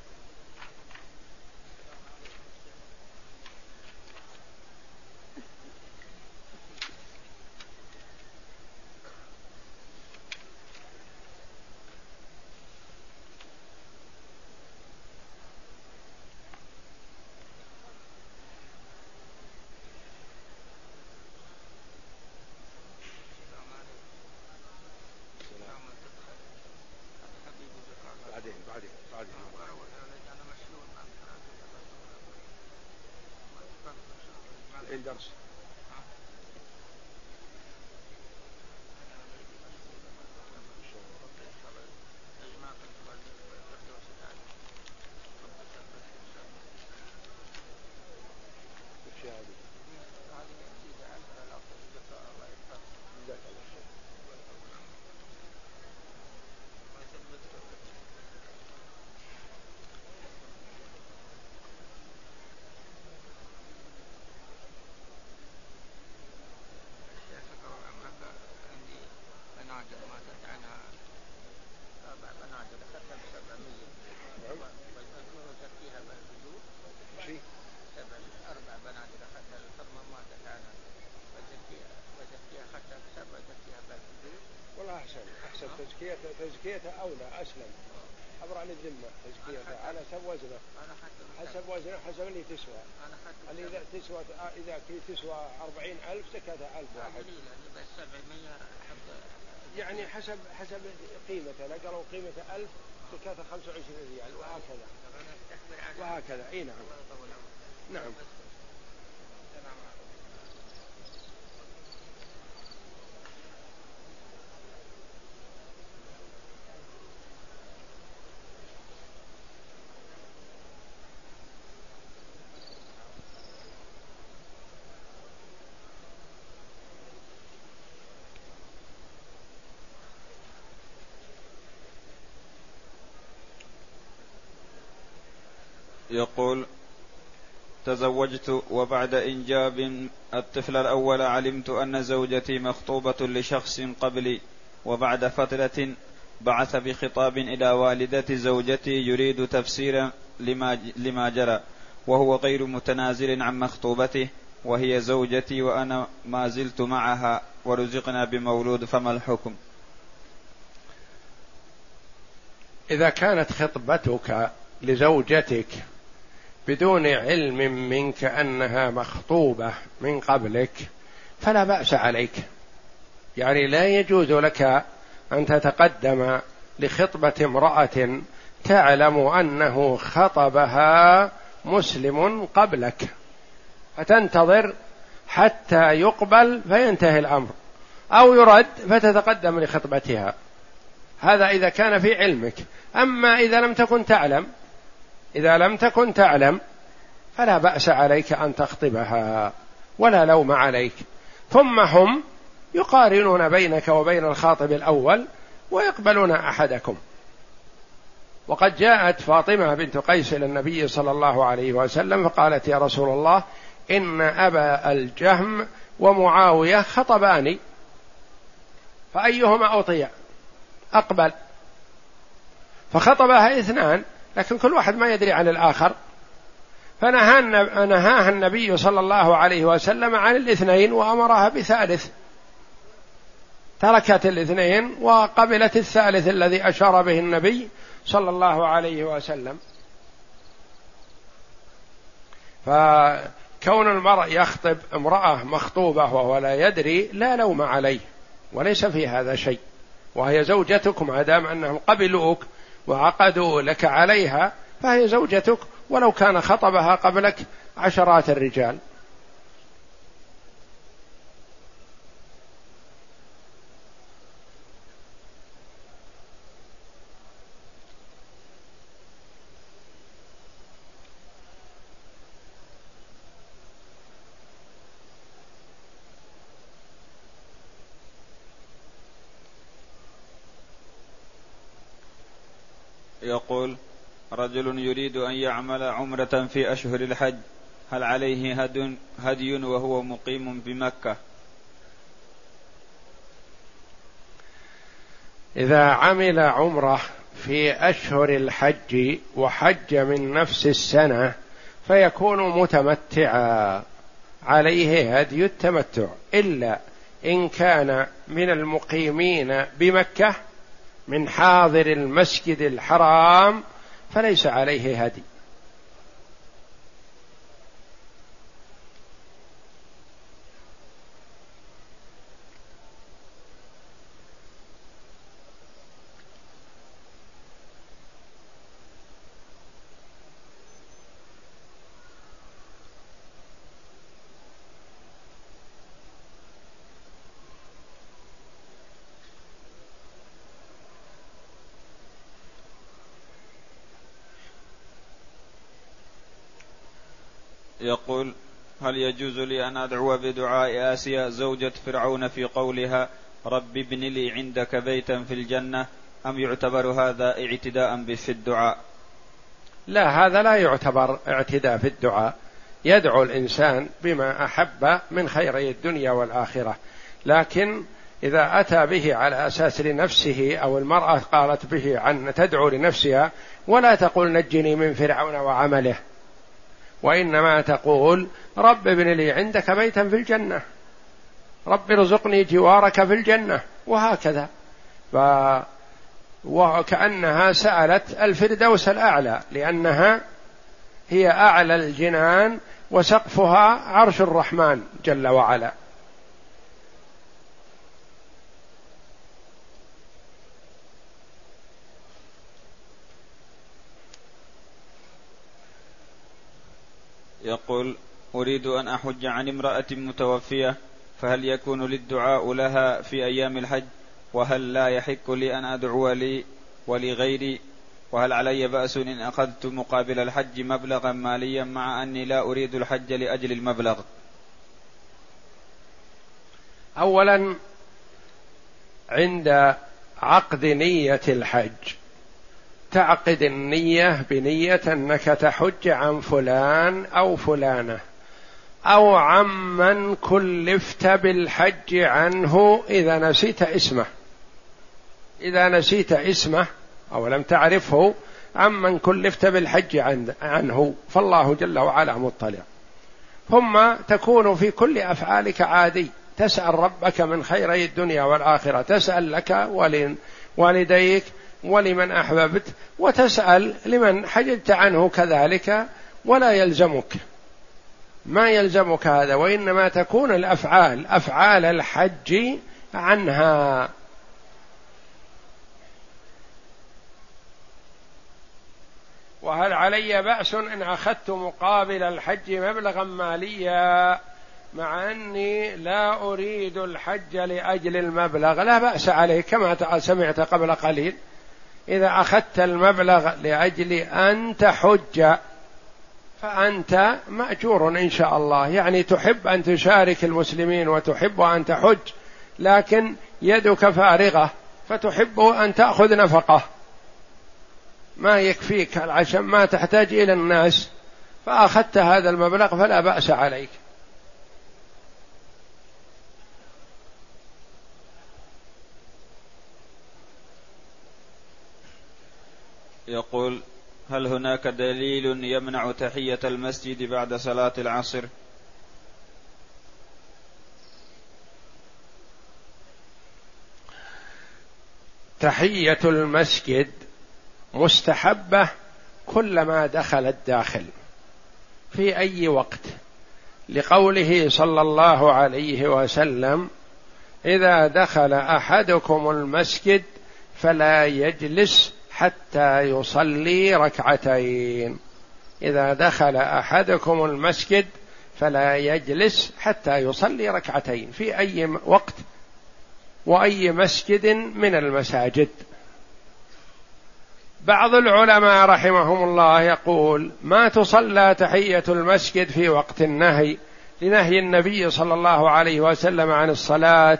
S1: تزكيته أولى أسلم. عبر عن الذمة تزكيته على حسب وزنة. حسب وزنة حسب اللي تسوى. اللي إذا تسوى إذا تسوى أربعين ألف زكاتها ألف واحد. يعني حسب حسب قيمته لا قالوا قيمته ألف زكاتها خمسة وعشرين ريال. وهكذا. وهكذا. أي نعم. نعم.
S2: يقول تزوجت وبعد إنجاب الطفل الأول علمت أن زوجتي مخطوبة لشخص قبلي وبعد فترة بعث بخطاب إلى والدة زوجتي يريد تفسيرا لما, لما جرى وهو غير متنازل عن مخطوبته وهي زوجتي وأنا ما زلت معها ورزقنا بمولود فما الحكم؟
S1: إذا كانت خطبتك لزوجتك بدون علم منك أنها مخطوبة من قبلك فلا بأس عليك. يعني لا يجوز لك أن تتقدم لخطبة امرأة تعلم أنه خطبها مسلم قبلك. فتنتظر حتى يقبل فينتهي الأمر أو يرد فتتقدم لخطبتها. هذا إذا كان في علمك. أما إذا لم تكن تعلم إذا لم تكن تعلم فلا بأس عليك أن تخطبها ولا لوم عليك. ثم هم يقارنون بينك وبين الخاطب الأول ويقبلون أحدكم. وقد جاءت فاطمة بنت قيس إلى النبي صلى الله عليه وسلم فقالت يا رسول الله إن أبا الجهم ومعاوية خطباني فأيهما أطيع؟ أقبل. فخطبها اثنان لكن كل واحد ما يدري عن الآخر. فنهاها النبي صلى الله عليه وسلم عن الاثنين وأمرها بثالث. تركت الاثنين وقبلت الثالث الذي أشار به النبي صلى الله عليه وسلم. فكون المرء يخطب امرأة مخطوبة وهو لا يدري لا لوم عليه وليس في هذا شيء. وهي زوجتك ما دام أنهم قبلوك وعقدوا لك عليها فهي زوجتك ولو كان خطبها قبلك عشرات الرجال.
S2: يقول رجل يريد أن يعمل عمرة في أشهر الحج هل عليه هدي, وهو مقيم بمكة؟
S1: إذا عمل عمرة في أشهر الحج وحج من نفس السنة فيكون متمتعا عليه هدي التمتع إلا إن كان من المقيمين بمكة من حاضر المسجد الحرام فليس عليه هدي.
S2: يقول هل يجوز لي أن أدعو بدعاء آسيا زوجة فرعون في قولها رب ابن لي عندك بيتا في الجنة أم يعتبر هذا اعتداء في الدعاء؟
S1: لا هذا لا يعتبر اعتداء في الدعاء. يدعو الإنسان بما أحب من خيري الدنيا والآخرة. لكن إذا أتى به على أساس لنفسه أو المرأة قالت به عن تدعو لنفسها ولا تقول نجني من فرعون وعمله. وإنما تقول رب ابن لي عندك بيتا في الجنة. رب ارزقني جوارك في الجنة. وهكذا. ف وكأنها سألت الفردوس الأعلى لأنها هي أعلى الجنان وسقفها عرش الرحمن جل وعلا.
S2: يقول أريد أن أحج عن امرأة متوفية فهل يكون للدعاء لها في أيام الحج؟ وهل لا يحق لي أن أدعو لي ولغيري؟ وهل علي بأس إن أخذت مقابل الحج مبلغا ماليا مع أني لا أريد الحج لأجل المبلغ؟
S1: أولا عند عقد نية الحج تعقد النية بنية أنك تحج عن فلان أو فلانة أو عمن كلفت بالحج عنه إذا نسيت اسمه. إذا نسيت اسمه أو لم تعرفه عمن كلفت بالحج عنه فالله جل وعلا مطلع. ثم تكون في كل أفعالك عادي. تسأل ربك من خيري الدنيا والآخرة. تسأل لك ولوالديك ولمن أحببت وتسأل لمن حجبت عنه كذلك ولا يلزمك. ما يلزمك هذا وإنما تكون الأفعال أفعال الحج عنها. وهل علي بأس إن أخذت مقابل الحج مبلغا ماليا مع أني لا أريد الحج لأجل المبلغ؟ لا بأس عليه كما سمعت قبل قليل. إذا أخذت المبلغ لأجل أن تحج فأنت مأجور إن شاء الله. يعني تحب أن تشارك المسلمين وتحب أن تحج لكن يدك فارغة فتحب أن تأخذ نفقة. ما يكفيك عشان ما تحتاج إلى الناس. فأخذت هذا المبلغ فلا بأس عليك.
S2: يقول هل هناك دليل يمنع تحية المسجد بعد صلاة العصر؟
S1: تحية المسجد مستحبة كلما دخل الداخل في أي وقت لقوله صلى الله عليه وسلم إذا دخل أحدكم المسجد فلا يجلس حتى يصلي ركعتين. إذا دخل أحدكم المسجد فلا يجلس حتى يصلي ركعتين. في أي وقت وأي مسجد من المساجد. بعض العلماء رحمهم الله يقول ما تصلى تحية المسجد في وقت النهي لنهي النبي صلى الله عليه وسلم عن الصلاة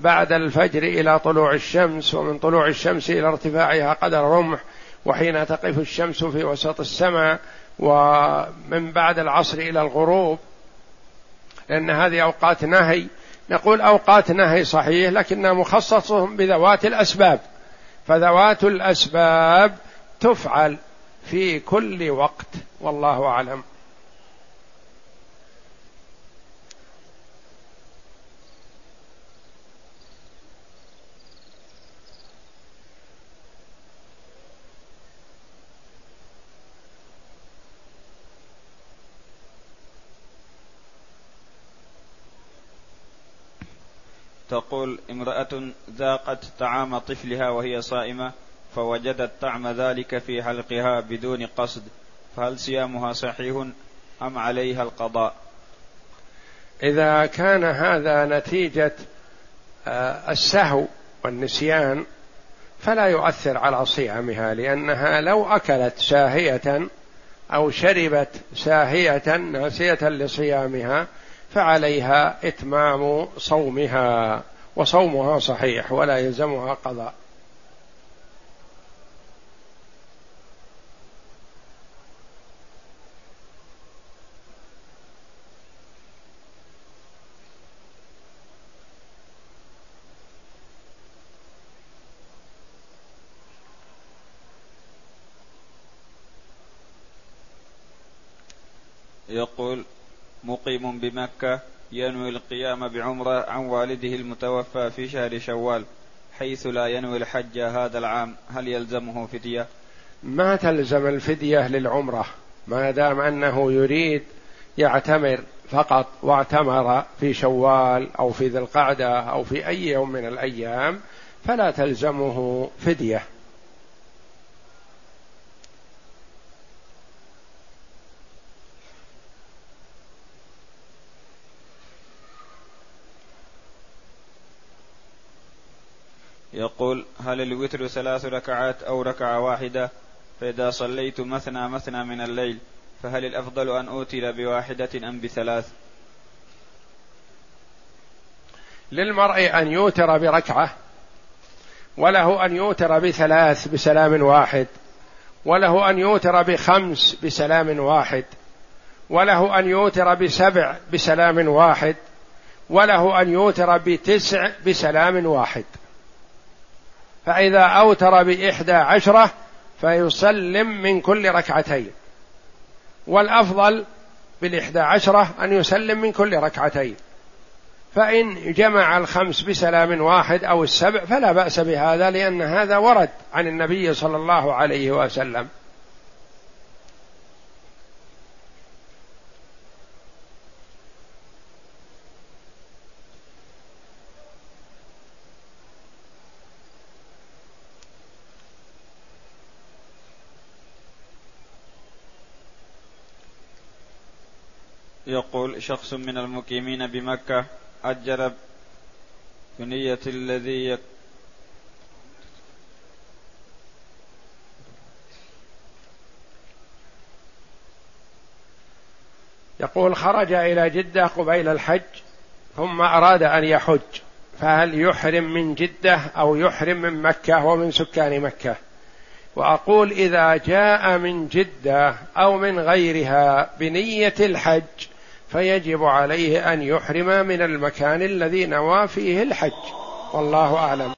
S1: بعد الفجر إلى طلوع الشمس ومن طلوع الشمس إلى ارتفاعها قدر رمح وحين تقف الشمس في وسط السماء ومن بعد العصر إلى الغروب. لأن هذه أوقات نهي. نقول أوقات نهي صحيح لكنها مخصصة بذوات الأسباب. فذوات الأسباب تفعل في كل وقت والله أعلم.
S2: تقول امرأة ذاقت طعام طفلها وهي صائمة فوجدت طعم ذلك في حلقها بدون قصد فهل صيامها صحيح أم عليها القضاء؟
S1: إذا كان هذا نتيجة آه، السهو والنسيان فلا يؤثر على صيامها لأنها لو أكلت ساهية أو شربت ساهية ناسية لصيامها فعليها إتمام صومها وصومها صحيح ولا يلزمها قضاء.
S2: يقول مقيم بمكة ينوي القيام بعمرة عن والده المتوفى في شهر شوال حيث لا ينوي الحج هذا العام هل يلزمه فدية؟
S1: ما تلزم الفدية للعمرة ما دام أنه يريد يعتمر فقط واعتمر في شوال أو في ذي القعدة أو في أي يوم من الأيام فلا تلزمه فدية
S2: يقول هل الوتر ثلاث ركعات أو ركعة واحدة؟ فإذا صليت مثنى مثنى من الليل فهل الأفضل أن أوتر بواحدة أم بثلاث؟
S1: للمرء أن يوتر بركعة وله أن يوتر بثلاث بسلام واحد وله أن يوتر بخمس بسلام واحد وله أن يوتر بسبع بسلام واحد وله أن يوتر بتسع بسلام واحد. فإذا أوتر بإحدى عشرة فيسلم من كل ركعتين. والأفضل بالإحدى عشرة أن يسلم من كل ركعتين. فإن جمع الخمس بسلام واحد أو السبع فلا بأس بهذا لأن هذا ورد عن النبي صلى الله عليه وسلم.
S2: يقول شخص من المقيمين بمكة أجر بنية الذي
S1: يقول خرج إلى جدة قبيل الحج ثم أراد أن يحج فهل يحرم من جدة أو يحرم من مكة؟ ومن سكان مكة. وأقول إذا جاء من جدة أو من غيرها بنية الحج فيجب عليه أن يحرم من المكان الذي نوى فيه الحج. والله أعلم.